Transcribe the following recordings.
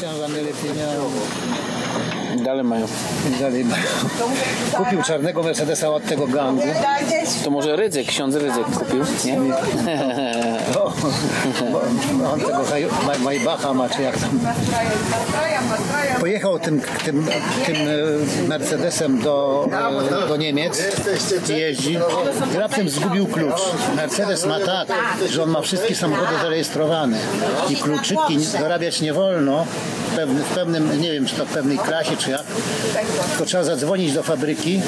księża mieli pieniądze. Dalej mają. Dalej kupił czarnego Mercedesa od tego gangu. To może Rydzyk, ksiądz Rydzyk kupił, nie? No, on tego Haj- Maj- Maybacha ma, czy jak tam. Pojechał tym, tym, tym e, Mercedesem do, e, do Niemiec i jeździ. I raptem zgubił klucz. Mercedes ma tak, że on ma wszystkie samochody zarejestrowane i kluczyki dorabiać nie wolno w pewnym, nie wiem czy to w pewnej klasie czy jak, tylko trzeba zadzwonić do fabryki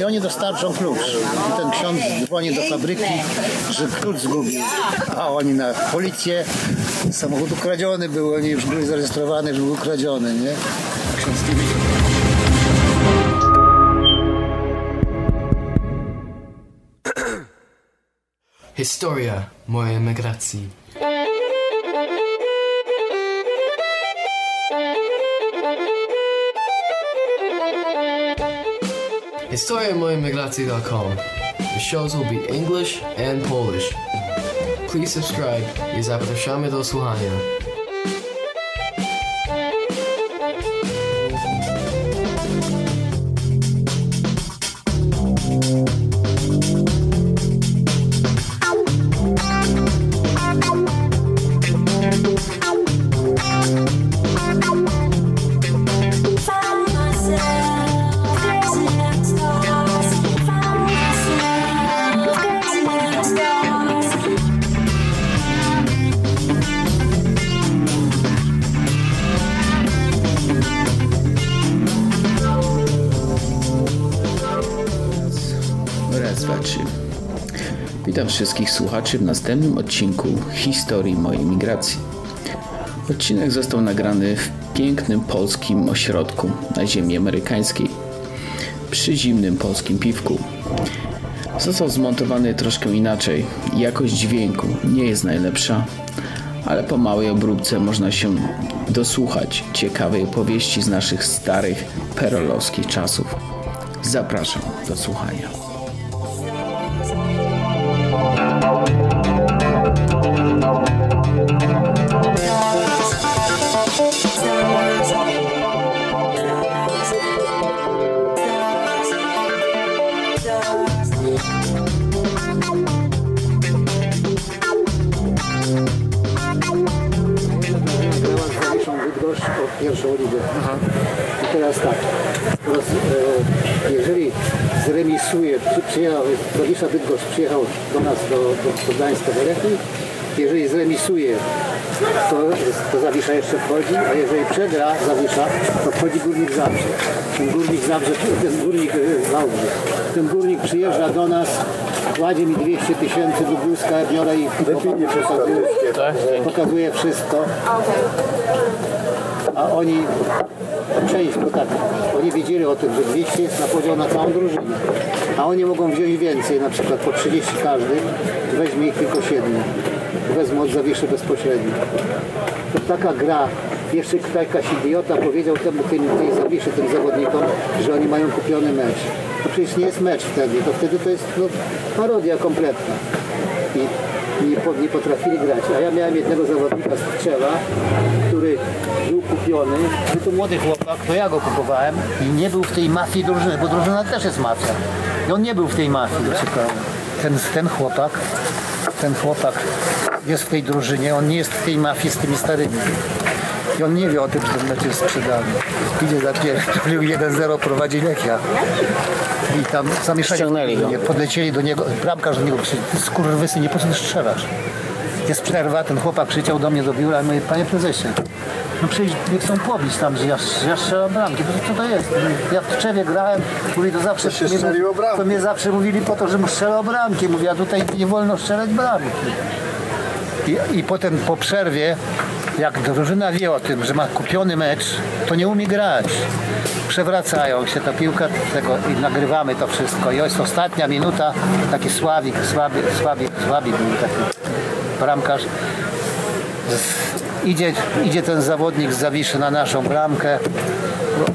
i oni dostarczą klucz. I ten ksiądz dzwoni do fabryki, że klucz zgubił, a oni na policję, samochód ukradziony był, oni już byli zarejestrowani, że był ukradziony, nie? Ksiądz. Historia mojej emigracji. HistoriaMojemigracji.com The shows will be English and Polish. Please subscribe i zapraszamy do słuchania. Witam wszystkich słuchaczy w następnym odcinku historii mojej migracji. Odcinek został nagrany w pięknym polskim ośrodku na ziemi amerykańskiej, przy zimnym polskim piwku. Został zmontowany troszkę inaczej. Jakość dźwięku nie jest najlepsza, ale po małej obróbce można się dosłuchać ciekawej opowieści z naszych starych perolowskich czasów. Zapraszam do słuchania. Ligę. I teraz tak, jeżeli zremisuje, przy, przyjechał, Zawisza Bydgoszcz przyjechał do nas, do, do, do Gdańska do jeżeli zremisuje, to, to Zawisza jeszcze wchodzi, a jeżeli przegra Zawisza, to wchodzi Górnik Zabrze. Ten Górnik Zabrze, ten Górnik e, Wałbrzych. Ten Górnik przyjeżdża do nas, kładzie mi 200 tysięcy do Bluska, biorę i pokazuje, pokazuje wszystko a oni część, bo tak, oni wiedzieli o tym, że 200 jest na podział na całą drużynę, a oni mogą wziąć więcej, na przykład po 30 każdy, weźmie ich tylko 7. Wezmą od zawiszy bezpośrednio. To taka gra, jeszcze jakaś idiota powiedział temu, tym, tej zawiszy, tym zawodnikom, że oni mają kupiony mecz. No przecież nie jest mecz wtedy, to wtedy to jest no, parodia kompletna. I nie, nie potrafili grać. A ja miałem jednego zawodnika z Tczewa, który był kupiony, był to młody chłopak, to ja go kupowałem i nie był w tej mafii drużyny, bo drużyna też jest mafia. I on nie był w tej mafii, ciekawe. Ten, ten chłopak, ten chłopak jest w tej drużynie, on nie jest w tej mafii z tymi starymi. I on nie wie o tym, że ten mecz jest sprzedany. Idzie za pierdzielił 1-0 prowadzi Lechia. I tam zamieszali. Go. Podlecieli do niego, bramkarz do niego krzyczy, ty skurwysy, nie po co strzelasz? Jest przerwa, ten chłopak krzyczał do mnie do biura i mówi, panie prezesie, no przecież nie chcą pobić tam, że ja, że ja strzelam bramki, to co to jest? Ja w Tczewie grałem, mówi, to zawsze się mnie, to mnie zawsze mówili po to, żebym strzelał bramki, mówi, a tutaj nie wolno strzelać bramki. I, I potem po przerwie, jak drużyna wie o tym, że ma kupiony mecz, to nie umie grać. Przewracają się ta piłka tego i nagrywamy to wszystko. I jest ostatnia minuta, taki Sławik, Sławik, Sławik, Sławik był taki bramkarz. Idzie, idzie ten zawodnik z Zawiszy na naszą bramkę.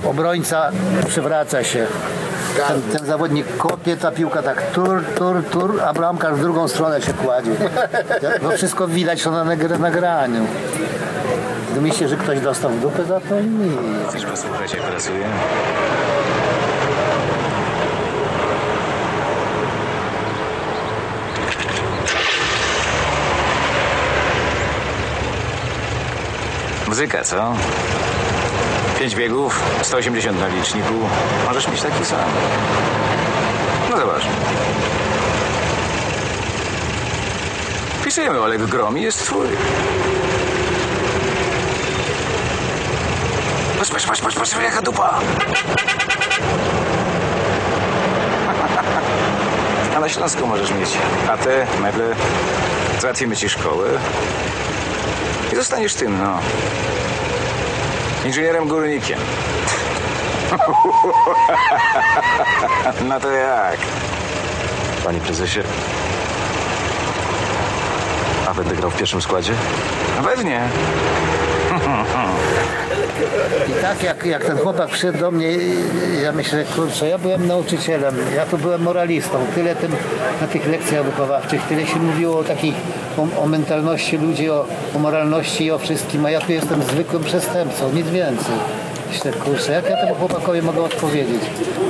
Obrońca przywraca się. Ten, ten zawodnik kopie, ta piłka tak tur, tur, tur, a bramkarz w drugą stronę się kładzie. No wszystko widać to na nagr- nagraniu. Wy myślicie, że ktoś dostał w dupę za to? Nie. Chcesz posłuchać, jak pracuje? Muzyka, co? Pięć biegów, 180 na liczniku. Możesz mieć taki sam. No zobacz. Pisujemy Oleg Grom jest twój. Patrz, patrz, patrz, patrz, patrz, jaka dupa. A na Śląsku możesz mieć chatę, meble, załatwimy ci szkołę i zostaniesz tym, no. Inżynierem górnikiem. No to jak? Panie prezesie, a będę grał w pierwszym składzie? No pewnie. I tak jak, jak ten chłopak przyszedł do mnie, ja myślę, kurczę, ja byłem nauczycielem, ja tu byłem moralistą. Tyle tym, na tych lekcjach wychowawczych, tyle się mówiło o o, o mentalności ludzi, o, o moralności i o wszystkim, a ja tu jestem zwykłym przestępcą, nic więcej. Myślę, kurczę, jak ja temu chłopakowi mogę odpowiedzieć?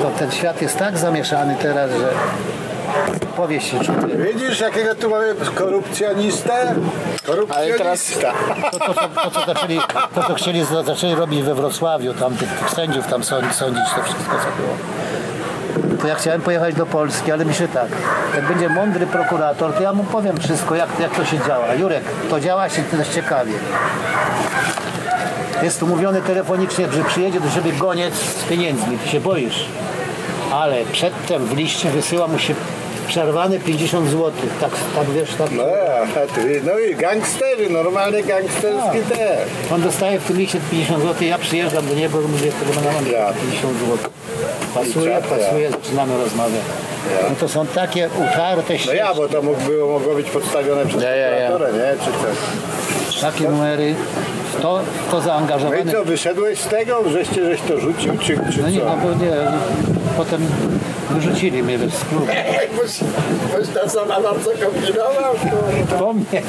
To ten świat jest tak zamieszany teraz, że powie się czuje. Widzisz, jakiego tu mamy korupcjonistę? Ale teraz. To, to, to, to, co zaczęli, to, co chcieli, zaczęli robić we Wrocławiu, tam tych, tych sędziów tam sąd- sądzić, to wszystko co było. To ja chciałem pojechać do Polski, ale myślę tak, jak będzie mądry prokurator, to ja mu powiem wszystko, jak, jak to się działa. Jurek, to działa się też ciekawie. Jest tu mówione telefonicznie, że przyjedzie do ciebie goniec z pieniędzmi, ty się boisz. Ale przedtem w liście wysyła mu się przerwane 50 zł. Tak, tak wiesz, tak. No, a ty, no i gangstery, normalnie gangsterski też. On dostaje w tym liście 50 zł, ja przyjeżdżam do niego mówię, tego mam Ja. 50 zł. Pasuje, Ja, ja. pasuje, zaczynamy rozmawiać. No to są takie utarte No ścieżki, ja, bo to mógł, było, mogło być podstawione przez Ja, ja, ja. nie? Czy coś. takie numery, to, to No zaangażowany. i co, wyszedłeś z tego? Żeście żeś to rzucił, czy, czy No nie, co? no bo nie, potem wyrzucili mnie z klubu. Boś ta sama bardzo kombinował, Po mnie.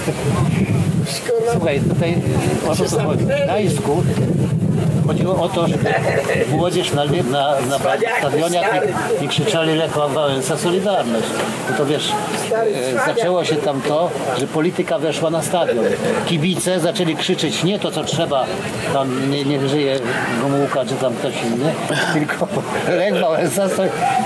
Słuchaj, tutaj o to co chodzi. Chodziło o to, że młodzież na, na, na i, i krzyczeli Lech Wałęsa Solidarność. No to wiesz, e, zaczęło się tam to, że polityka weszła na stadion. Kibice zaczęli krzyczeć nie to, co trzeba, tam nie, nie żyje Gomułka czy tam ktoś inny, tylko Lech Wałęsa,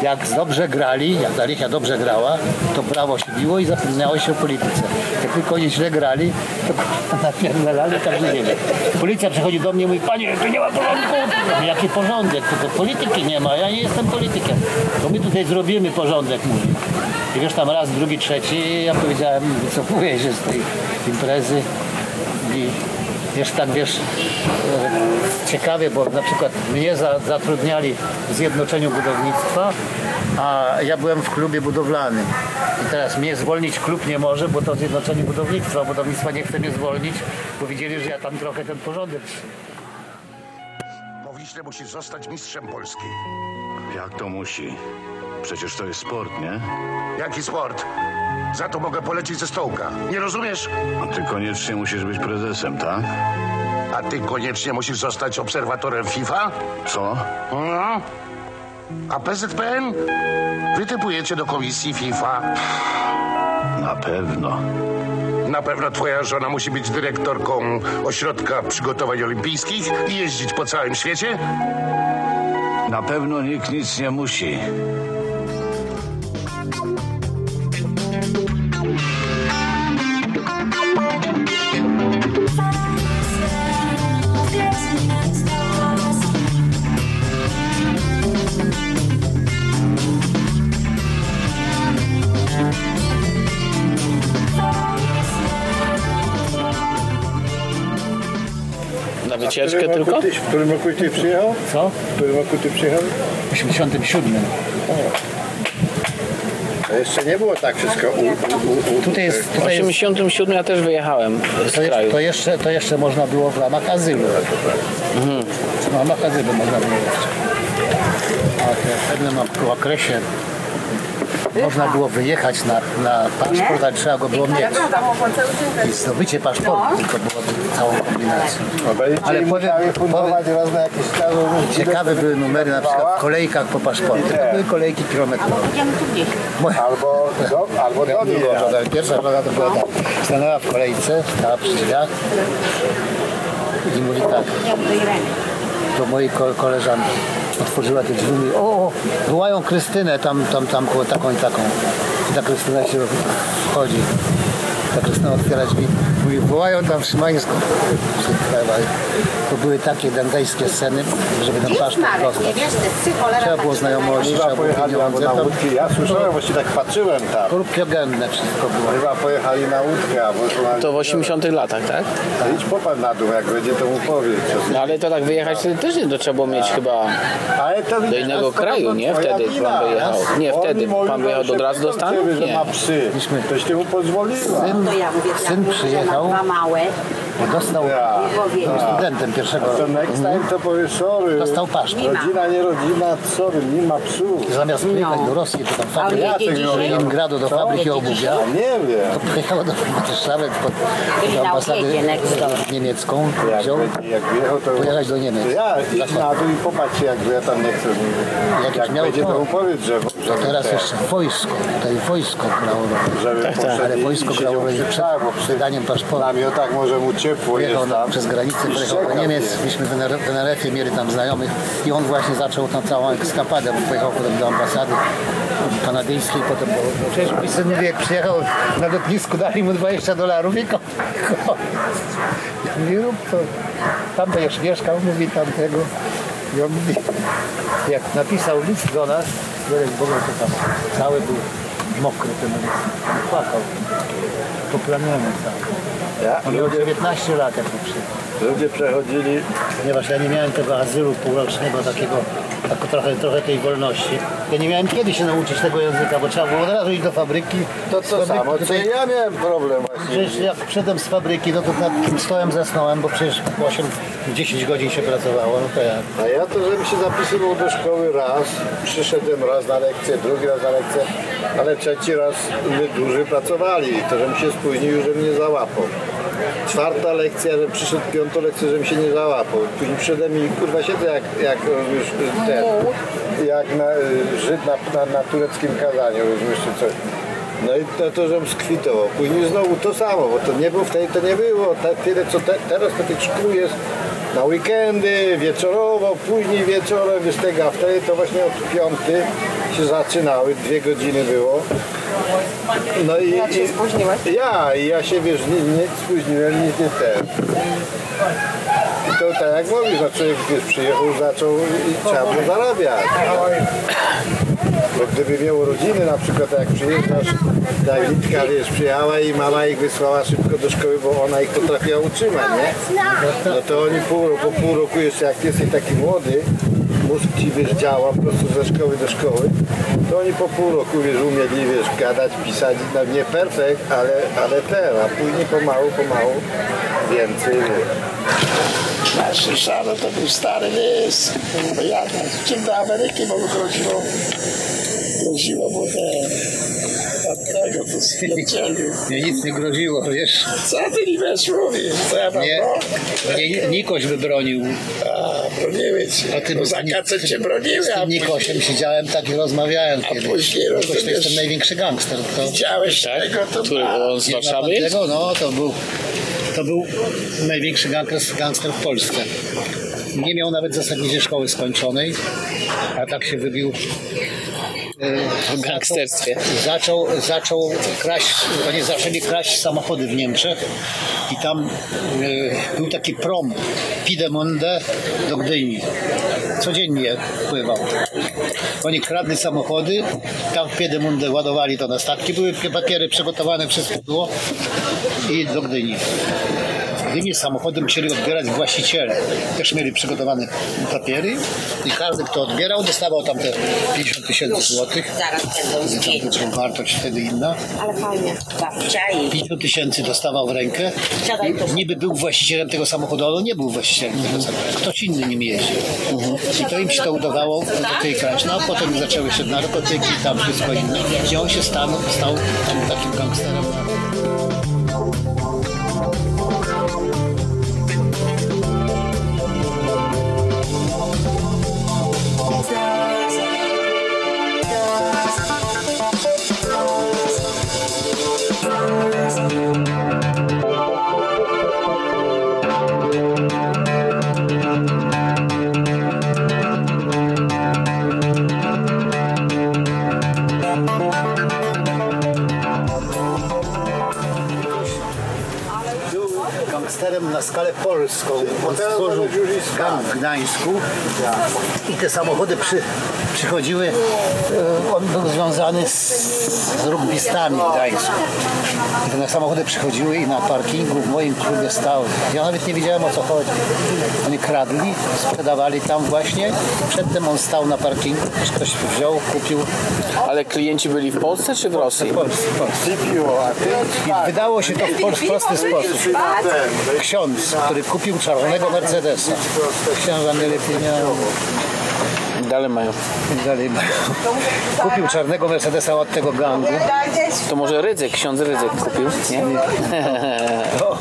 jak dobrze grali, jak ta Lechia dobrze grała, to prawo się biło i zapominało się o polityce. Jak tylko oni źle grali, to napierdalali każdy nie wie. Policja przychodzi do mnie i mówi, panie, tu nie ma porządku. Mówię, Jaki porządek? Tylko polityki nie ma, ja nie jestem politykiem. To my tutaj zrobimy porządek, mówi. I wiesz, tam raz, drugi, trzeci, ja powiedziałem, wycofuję się z tej imprezy i wiesz, tak wiesz, e, ciekawie, bo na przykład mnie za, zatrudniali w Zjednoczeniu Budownictwa, a ja byłem w klubie budowlanym. I teraz mnie zwolnić klub nie może, bo to Zjednoczenie Budownictwa. Budownictwa nie chce mnie zwolnić, bo widzieli, że ja tam trochę ten porządek Wiśle musisz zostać mistrzem Polski. Jak to musi? Przecież to jest sport, nie? Jaki sport? Za to mogę polecić ze stołka. Nie rozumiesz? Ty koniecznie musisz być prezesem, tak? A ty koniecznie musisz zostać obserwatorem FIFA? Co? No. A PZPN? Wytypujecie do komisji FIFA. Na pewno. Na pewno twoja żona musi być dyrektorką ośrodka przygotowań olimpijskich i jeździć po całym świecie? Na pewno nikt nic nie musi. W wycieczkę którym tylko? roku Ty, w którym roku ty przyjechał? Co? W którym roku ty przyjechał? W 87. To jeszcze nie było tak wszystko u, u, u, Tutaj jest, W tutaj jest 87 ja też wyjechałem z To, kraju. to, jeszcze, to jeszcze można było w ramach azylu. W ramach azylu można było jeszcze. A w pewnym okresie można było wyjechać na, na paszport, ale trzeba go było mieć. I zdobycie paszportu tylko było całą kombinacją. Ale powiem, fundować razne jakieś tam... ciekawe były numery na przykład w kolejkach po paszporty. To były kolejki kilometrowe. Albo do, albo do Pierwsza droga to była tak. Stanęła w kolejce, stała przy drzwiach i mówi tak do mojej ko- koleżanki. Otworzyła te drzwi mówi, o, wołają Krystynę tam, tam, tam, taką i taką. I ta Krystyna się wchodzi. Ta Krystyna otwiera drzwi. Mówi, wołają tam Szymańską. To były takie dantejskie sceny, żeby ten paszport dostać. Trzeba było znajomości, trzeba było pieniądze. na Tam łódki. Ja słyszałem, właśnie tak patrzyłem tam. Korupcja genne wszystko było. Chyba pojechali na łódkę, albo To w 80 latach, tak? A idź popatrz na dół, jak będzie to mu powiedz. No ale to tak wyjechać wtedy też nie to trzeba było mieć chyba Ale to do innego kraju, nie? Wtedy pan wyjechał. Nie, wtedy. Pan wyjechał od razu do Stanów? Nie. ma psy. Toś ty mu pozwoliła. Syn, To ja mówię, syn przyjechał, dwa małe. dostał, Ja. był studentem pierwszego To roku. next time to powie sorry. Dostał paszport. Rodzina, nie rodzina, sorry, nie ma psów. Zamiast pojechać do Rosji, to tam fabryki, do? Leningradu, do fabryki obuwia, Ja nie wiem. to pojechał do Warszawy pod do ambasady niemiecką, Jak, wziął, jak wyjechał, to... pojechać do Niemiec. To ja idź na dół i popatrz jak ja tam nie chcę. Jak Jak, miał będzie to, to mu powiedz, że... Teraz te- jeszcze wojsko, tutaj wojsko grało, Żeby poszedł ale i- wojsko i grało siedział przed tak, bo przy wydaniem paszportu. namiotach może mu ciepło jest na, tam. przez granicę, I pojechał do Niemiec, nie? myśmy w NRF-ie mieli tam znajomych i on właśnie zaczął tą całą ekskapadę, bo pojechał potem do ambasady kanadyjskiej, potem do... Przecież mój syn mówi, jak przyjechał na lotnisku, dali mu 20 dolarów i ko... ko- Mówi, rób to, tam będziesz mieszkał, mówi tamtego. I on mówi, jak napisał list do nas, Jarek Bogor to tam cały był mokry, ten list, on płakał. Poplamiony cały. Ja, On miał ludzie, 19 lat, jak tu przyjechał ludzie przechodzili ponieważ ja nie miałem tego azylu półrocznego, takiego, tak trochę, trochę tej wolności. Ja nie miałem kiedy się nauczyć tego języka, bo trzeba było od razu iść do fabryki. to co fabryki samo, tutaj- ja miałem problem właśnie. Przecież jak przyszedłem z fabryki, no to nad tym stołem zasnąłem, bo przecież 8-10 godzin się pracowało, no to ja. A ja to, żebym się zapisywał do szkoły raz, przyszedłem raz na lekcję, drugi raz na lekcję, ale trzeci raz my dłużej pracowali, to żebym się spóźnił, żebym nie załapał. Czwarta lekcja, że przyszedł piątą lekcję, żebym się nie załapał. Później przyszedłem i kurwa siedzę jak, jak rozumiesz, ten, jak na, y, Żyd na, na, na tureckim kazaniu, rozumiesz, czy coś. No i to, to żebym skwitował. Później znowu to samo, bo to nie było wtedy, to nie było. Tak, tyle co te, teraz to tych szkół jest na weekendy, wieczorowo, później wieczorem, wiesz tego, a wtedy to właśnie od piąty się zaczynały, dwie godziny było. No i, Jak się spóźniłeś? ja, i ja się wiesz, nie, nie spóźniłem, nic nie ten. I to tak jak mówisz, no człowiek wiesz, przyjechał, zaczął i trzeba było zarabiać. Bo gdyby miał rodziny, na przykład jak przyjeżdżasz, jak Litka wiesz, przyjechała i mama ich wysłała szybko do szkoły, bo ona ich potrafiła utrzymać, nie? No to oni pół, po pół roku jeszcze jak jesteś taki młody, ci wiesz, działa po prostu ze szkoły do szkoły, to oni po pół roku wiesz, umieli wiesz, gadać, pisać, no nie perfekt, ale, ale ten, a później pomału, pomału więcej wiesz. Nasz Ryszard to był stary lys. Bo ja czym do Ameryki, bo groziło, groziło mu te, od tego, to. Mnie nic nie groziło, wiesz. Co ty mi wiesz mówisz? Co ja mam Nie, nie Nikoś by bronił. A, broniły cię. A ty no, za kacę cię broniły, Z a tym Nikosiem siedziałem tak i rozmawiałem kiedyś. później Nikoś to jest ten największy gangster. To, widziałeś tego, to Który ma. on z Nie Warszawy jest? tego? No, to był, to był największy gangster, gangster w Polsce. Nie miał nawet zasadniczej szkoły skończonej, a tak się wybił. W gangsterstwie. Zaczął, zaczął kraść, oni zaczęli kraść samochody w Niemczech i tam e, był taki prom Pidemonde do Gdyni. Codziennie pływał. Oni kradli samochody, tam w Piedemunde ładowali to na statki, były papiery przygotowane, wszystko było i do Gdyni. Wynieść samochody, musieli odbierać właściciele. Też mieli przygotowane papiery i każdy, kto odbierał, dostawał tam te 50 tysięcy złotych. Zaraz będą wartość wtedy inna. Ale fajnie. Babcia i 50 tysięcy dostawał w rękę. Niby był właścicielem tego samochodu, ale nie był właścicielem tego samochodu. Ktoś inny nim jeździł. I to im się to udawało do tej kraść. No a potem zaczęły się narkotyki, tam wszystko inne. I on się stał, stał takim gangsterem. Gdańsku i te samochody przy, przychodziły, e, on był związany z, z rugbystami w Gdańsku. I te samochody przychodziły i na parkingu w moim klubie stały. Ja nawet nie wiedziałem o co chodzi. Oni kradli, sprzedawali tam właśnie. Przedtem on stał na parkingu, ktoś wziął, kupił. Ale klienci byli w Polsce czy w Rosji? W Polsce, w Polsce. I wydało się to w pol- prosty sposób. Ksiądz, który kupił czarnego Mercedesa. Księża mieli pieniądze. Dalej mają. I dalej mają. Kupił czarnego Mercedesa od tego gangu. To może Rydzyk, ksiądz Rydzyk kupił, nie? Bo,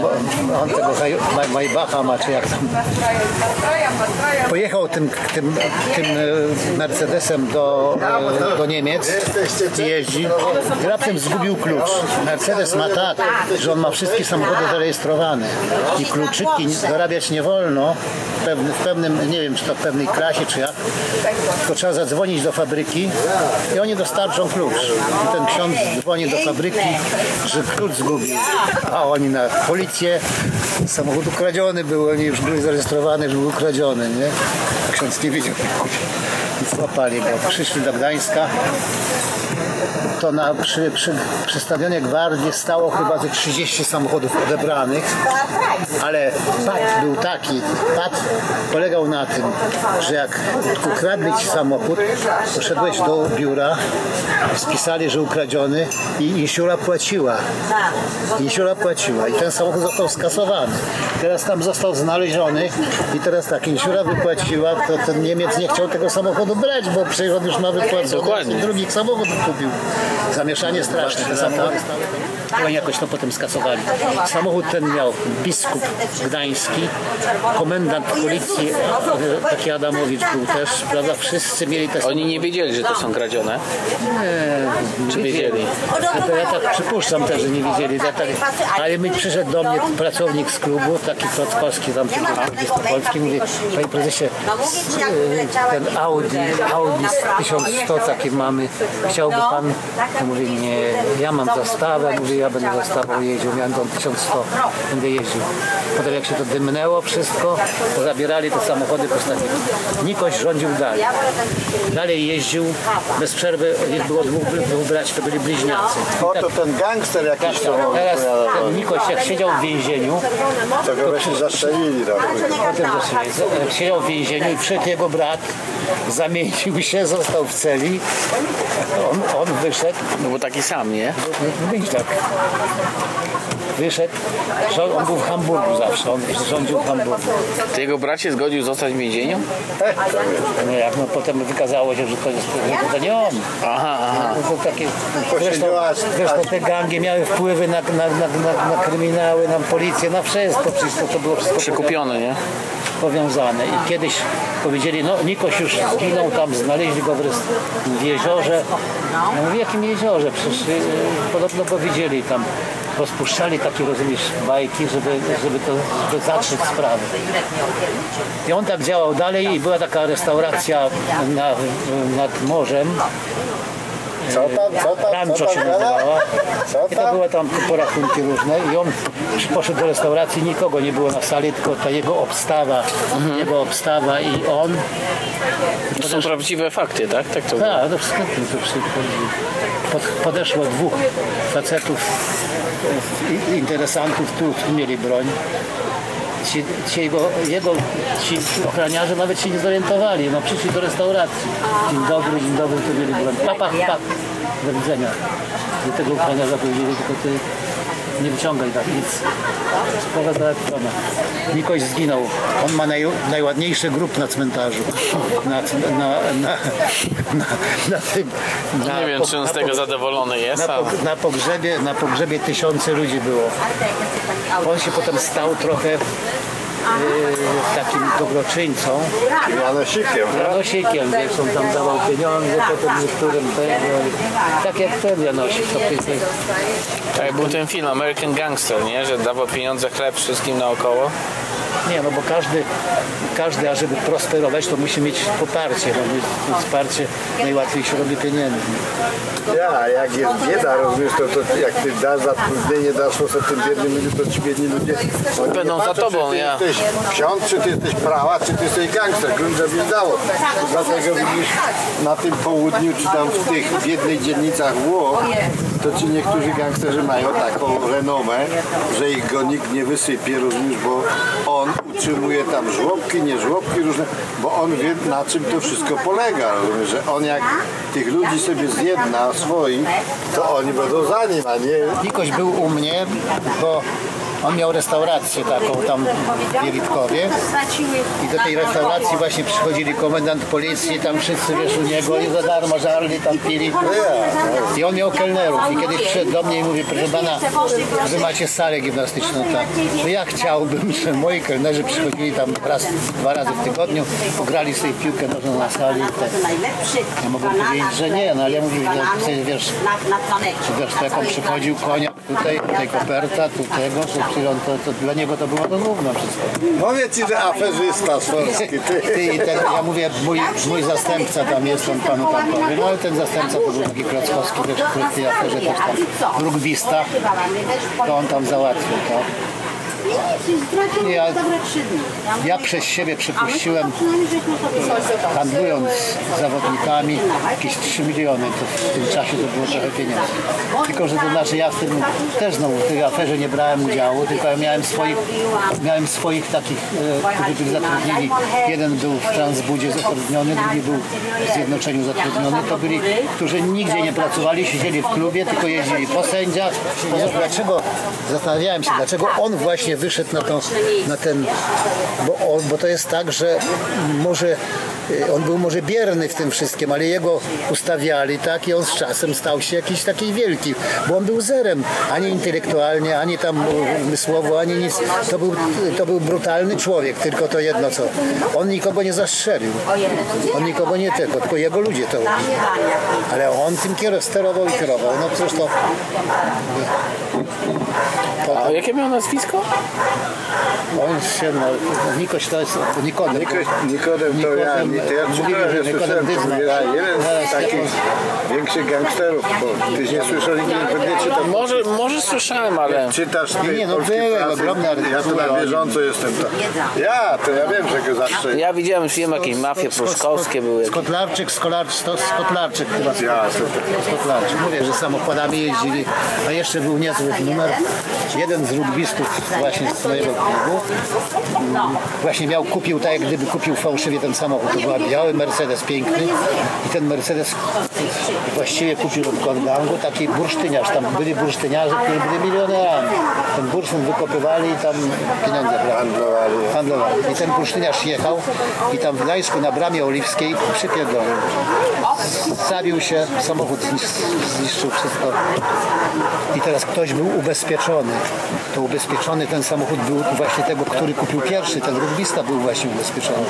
bo on tego Maybacha ma, czy jak tam. Pojechał tym, tym, tym e, Mercedesem do, e, do Niemiec i jeździ. I raptem zgubił klucz. Mercedes ma tak, że on ma wszystkie samochody zarejestrowane i kluczyki zarabiać nie wolno w pewnym, w pewnym, nie wiem czy to w pewnej klasie czy jak, tylko trzeba zadzwonić do fabryki i oni dostarczą klucz. I ten ksiądz dzwoni do fabryki, że klucz zgubił. A oni na policję, samochód ukradziony był, oni już byli zarejestrowani, że był ukradziony, nie? Ksiądz nie wiedział jak kupił. I złapali go. Przyszli do Gdańska. To na, przy, przy, Gwardii stało chyba ze 30 samochodów odebranych, ale pad był taki, pad polegał na tym, że jak ukradli ci samochód, poszedłeś do biura, spisali, że ukradziony i insiura płaciła. Insiura płaciła i ten samochód został skasowany. Teraz tam został znaleziony i teraz tak, insiura wypłaciła, to ten Niemiec nie chciał tego samochodu brać, bo on już ma Dokładnie. drugi samochód kupił. Zamieszanie straszne. Te samochody oni jakoś to potem skasowali. Samochód ten miał biskup gdański, komendant policji, e, taki Adamowicz był też, prawda? Wszyscy mieli te Oni nie wiedzieli, że to są kradzione. nie, Czy wiedzieli? to ja tak przypuszczam też, że nie wiedzieli. Ja tak, ale mi przyszedł do mnie pracownik z klubu, taki Klockowski, tam Polski, mówi, panie prezesie, ten Audi, Audi z 1100 takie mamy, chciałby pan? Ja mówię, nie, ja mam zastawę, mówię, ja będę zastawą jeździł, miałem tą 1100, będę jeździł. Potem jak się to dymnęło wszystko, to zabierali te samochody, postawili. Nikoś rządził dalej. Dalej jeździł, bez przerwy, ich było dwóch, dwóch braci, to byli bliźniacy. O, to ten gangster jakiś to był. Teraz ten Nikoś jak siedział w więzieniu, To go właśnie zastrzelili. Tak. potem. Jak siedział w więzieniu i przyszedł jego brat, zamienił się, został w celi. On, on wyszedł, No bo taki sam, nie? Myśl tak. Wyszedł, on był w Hamburgu zawsze, on rządził w Hamburgu. Ty jego brat się zgodził zostać w więzieniu? No jak no potem wykazało się, że to, jest, że to nie on. Aha, aha. No to takie, zresztą, zresztą te gangi miały wpływy na, na, na, na, na kryminały, na policję, na wszystko. Przecież to, to było wszystko Przekupione, nie? Powiązane. I kiedyś powiedzieli, no Nikoś już zginął tam, znaleźli go w, jeziorze. Ja mówię, jakim jeziorze? Przecież yy, podobno go widzieli tam. Rozpuszczali takie, rozumiesz, bajki, żeby, żeby to żeby zatrzeć sprawę. I on tak działał dalej i była taka restauracja na, nad morzem. Co tam, co tam, Rancho co się tam, nazywała. Co I to tam? były tam porachunki różne i on poszedł do restauracji, nikogo nie było na sali, tylko ta jego obstawa, jego obstawa i on. To są prawdziwe fakty, tak? Tak to było. Tak, to wszystko to przy- pod, podeszło dwóch facetów interesantów tu mieli broń. Ci, ci jego, jego ci ochroniarze nawet się nie zorientowali. No przyszli do restauracji. Dzień dobry, dzień dobry, tu mieli broń. Pa, pa, pa. Do widzenia. Do tego ochroniarza powiedzieli, tylko ty nie wyciągaj tak nic. Sprawa załatwiona. Mikoś zginął. On ma naj, najładniejszy grób na cmentarzu. Na, na, na, na, na tym. Na, Nie wiem, czy on z tego zadowolony jest, na, ale... na, pogrzebie, na pogrzebie tysiące ludzi było. On się potem stał trochę yy, takim dobroczyńcą. Janosikiem. Janosikiem, wiesz, on tam dawał pieniądze, potem niektórym tego. Tak jak ten Janosik, to pięknie. Tak był ten film American Gangster, nie? Że dawał pieniądze, chleb wszystkim naokoło. Nie, no bo każdy, każdy, ażeby prosperować, to musi mieć poparcie. No, to wsparcie najłatwiej się robi pieniędzy. Ja, jak jest bieda, rozumiesz, to, to jak ty dasz zatrudnienie, dasz to tym biednym ludziom, to ci biedni ludzie oni Będą nie za patrzą, tobą, czy ty ja. jesteś ksiądz, czy ty jesteś prawa, czy ty jesteś gangster, grunt żeby dało. Dlatego widzisz na tym południu, czy tam w tych biednych dzielnicach Włoch, to ci niektórzy gangsterzy mają taką renomę, że ich go nikt nie wysypie, rozumiesz, bo on utrzymuje tam żłobki, nie żłobki różne, bo on wie na czym to wszystko polega, że on jak tych ludzi sobie zjedna swoich, to oni będą za nim, a nie Nikoś był u mnie, bo on miał restaurację taką tam w Wielitkowie i do tej restauracji właśnie przychodzili komendant policji, tam wszyscy wiesz u niego i za darmo żarli, tam pili. I on miał kelnerów i kiedyś przyszedł do mnie i mówi, proszę pana, wy macie salę gimnastyczną, tak. No ja chciałbym, że moi kelnerzy przychodzili tam raz, dwa razy w tygodniu, pograli sobie piłkę nożną na sali. Tak. Ja mogę powiedzieć, że nie, no ale ja mówię, że ty, wiesz, wiesz, to jak on przychodził, konia tutaj, tutaj koperta, tu tego, to, to, to, to dla niego to było to równo wszystko. Mówię ci, że aferzysta z Polski, ty. Ty, i ten, ja mówię, mój, mój zastępca tam jest, on panu tam powie, no ale ten zastępca to był taki Klockowski, który w tej aferze też tam, rugbista, to on tam załatwił, tak. Ja, ja przez siebie przypuściłem, handlując zawodnikami, jakieś 3 miliony, to w tym czasie to było trochę pieniędzy. Tylko, że to znaczy ja w tym też znowu w tej aferze nie brałem udziału, tylko ja miałem swoich, miałem swoich takich, e, którzy byli zatrudnieni. Jeden był w Transbudzie zatrudniony, drugi był w Zjednoczeniu zatrudniony. To byli, którzy nigdzie nie pracowali, siedzieli w klubie, tylko jeździli po sędziach. Dlaczego, zastanawiałem się, dlaczego on właśnie wyszedł na, to, na ten, bo, on, bo to jest tak, że może y, on był może bierny w tym wszystkim, ale jego ustawiali tak i on z czasem stał się jakiś taki wielki, bo on był zerem, ani intelektualnie, ani tam umysłowo, ani nic. To był, to był brutalny człowiek, tylko to jedno co. On nikogo nie zastrzelił. On nikogo nie tylko, tylko jego ludzie to robili. Ale on tym kier- sterował i kierował. No przecież to... A jakie miał nazwisko? On się, no, Nikoś to jest Nikodem. Nikoś, Nikodem to ja, nie, to ja czytałem, że ja Nikodem słyszałem, to Dyzma. mówię, a jeden z takich większych gangsterów, bo tyś nie słyszał, nie, nie czytasz. Może, może słyszałem, ale... Czytasz ty Nie, nie, no prasy, ogromne Ja tu na bieżąco jestem. To. Ja, to ja wiem, że go zawsze... Ja widziałem film, jakieś mafie pruszkowskie były. Skotlarczyk, skolarczyk, to Skotlarczyk chyba. Ja, Skotlarczyk. Mówię, że samochodami jeździli, a jeszcze był niezły numer. Jeden z rugbistów właśnie z mojego klubu. Mm, właśnie miał, kupił tak jak gdyby kupił fałszywie ten samochód. To był biały Mercedes piękny. I ten Mercedes właściwie kupił od gangu taki bursztyniarz. Tam byli bursztyniarze, którzy byli milionerami. Ten bursztyn wykopywali i tam pieniądze brali. Handlowali. handlowali. I ten bursztyniarz jechał i tam w Gdańsku na bramie oliwskiej przypierdolił. Zabił się, samochód znisz- zniszczył wszystko. I teraz ktoś był ubezpieczony. To ubezpieczony ten samochód był właśnie tego, który kupił pierwszy. Ten rugbista był właśnie ubezpieczony.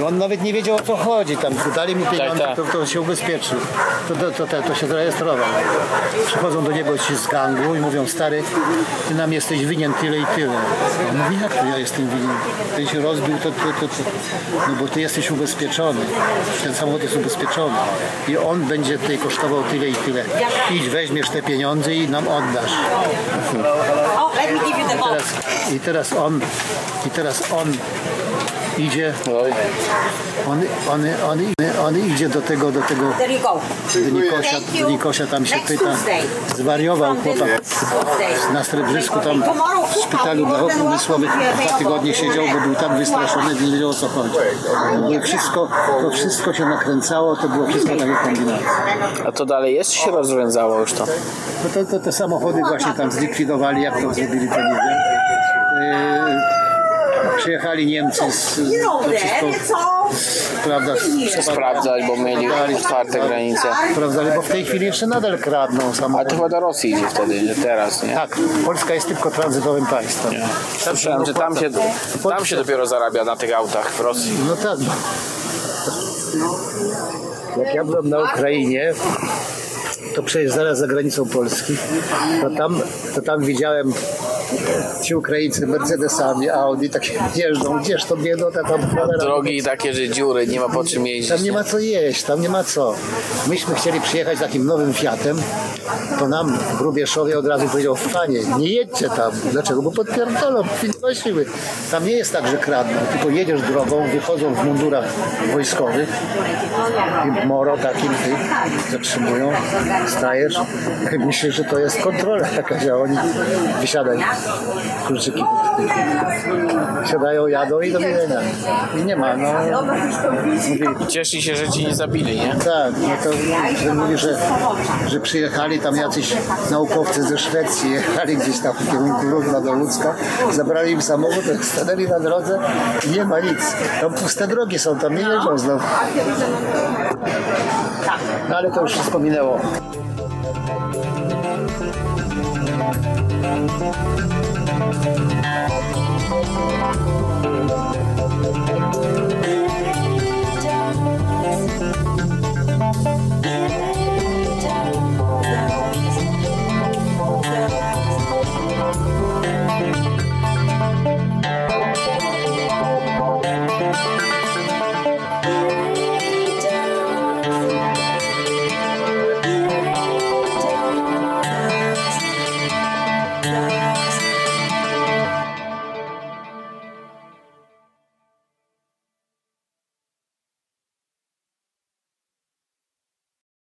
I on nawet nie wiedział o co chodzi. Tam dali mu pieniądze, tak. to, to się ubezpieczył. To, to, to, to, się zarejestrował. Przychodzą do niego ci z gangu i mówią, stary, ty nam jesteś winien tyle i tyle. On mówi, jak to ja jestem winien? Ten się rozbił, to, to, to, to. No bo ty jesteś ubezpieczony. Ten samochód jest ubezpieczony. I on będzie tutaj kosztował tyle i tyle. Idź, weźmiesz te pieniądze i nam oddasz. I teraz, i teraz on, i teraz on idzie, on, on, on, on idzie do tego, do tego do Nikosia, do Nikosia tam się pyta, zwariował chłopak na Srebrzysku tam w szpitalu dla chorób umysłowych. Dwa tygodnie siedział, bo był tak wystraszony, że nie wiedział o co chodzi. To, było wszystko, to wszystko się nakręcało, to było wszystko takie kombinacje. A to dalej jest, czy się rozwiązało już to? No to, to te samochody właśnie tam zlikwidowali, jak to zrobili, to nie wiem. Przyjechali Niemcy z, wszystko, prawda, Sprawdzać, bo mieli otwarte granice. Sprawdzali, bo w tej chwili jeszcze nadal kradną A to samochody. chyba do Rosji idzie wtedy, że teraz, nie? Tak, Polska jest tylko tranzytowym państwem. Słyszałem, że tam się, tam się dopiero zarabia na tych autach w Rosji. No tak. Jak ja byłem na Ukrainie, to przecież zaraz za granicą Polski, to tam, to tam widziałem ci Ukraińcy Mercedesami, Audi, takie jeżdżą, gdzież to biedota tam cholera. Drogi takie, że dziury, nie ma po czym jeździć. Tam nie ma co jeść, tam nie ma co. Myśmy chcieli przyjechać takim nowym Fiatem, to nam w Grubieszowie od razu powiedział, panie, nie jedźcie tam. Dlaczego? Bo podpierdolą, siły. Tam nie jest tak, że kradną, tylko jedziesz drogą, wychodzą w mundurach wojskowych, i moro takim, ty, zatrzymują, stajesz, myślisz, że to jest kontrola jakaś, a oni wysiadaj, kluczyki. Siadają, jadą i do widzenia. I nie ma, no. Mówi, Cieszyli się, że ci nie zabili, nie? tak, no to że mówi, że, że przyjechali jechali tam jacyś naukowcy ze Szwecji, jechali gdzieś tam w kierunku Równa do Łódzka, zabrali im samochód, stanęli na drodze i nie ma nic. Tam puste drogi są, tam nie jeżdżą znowu. No ale to już wszystko minęło.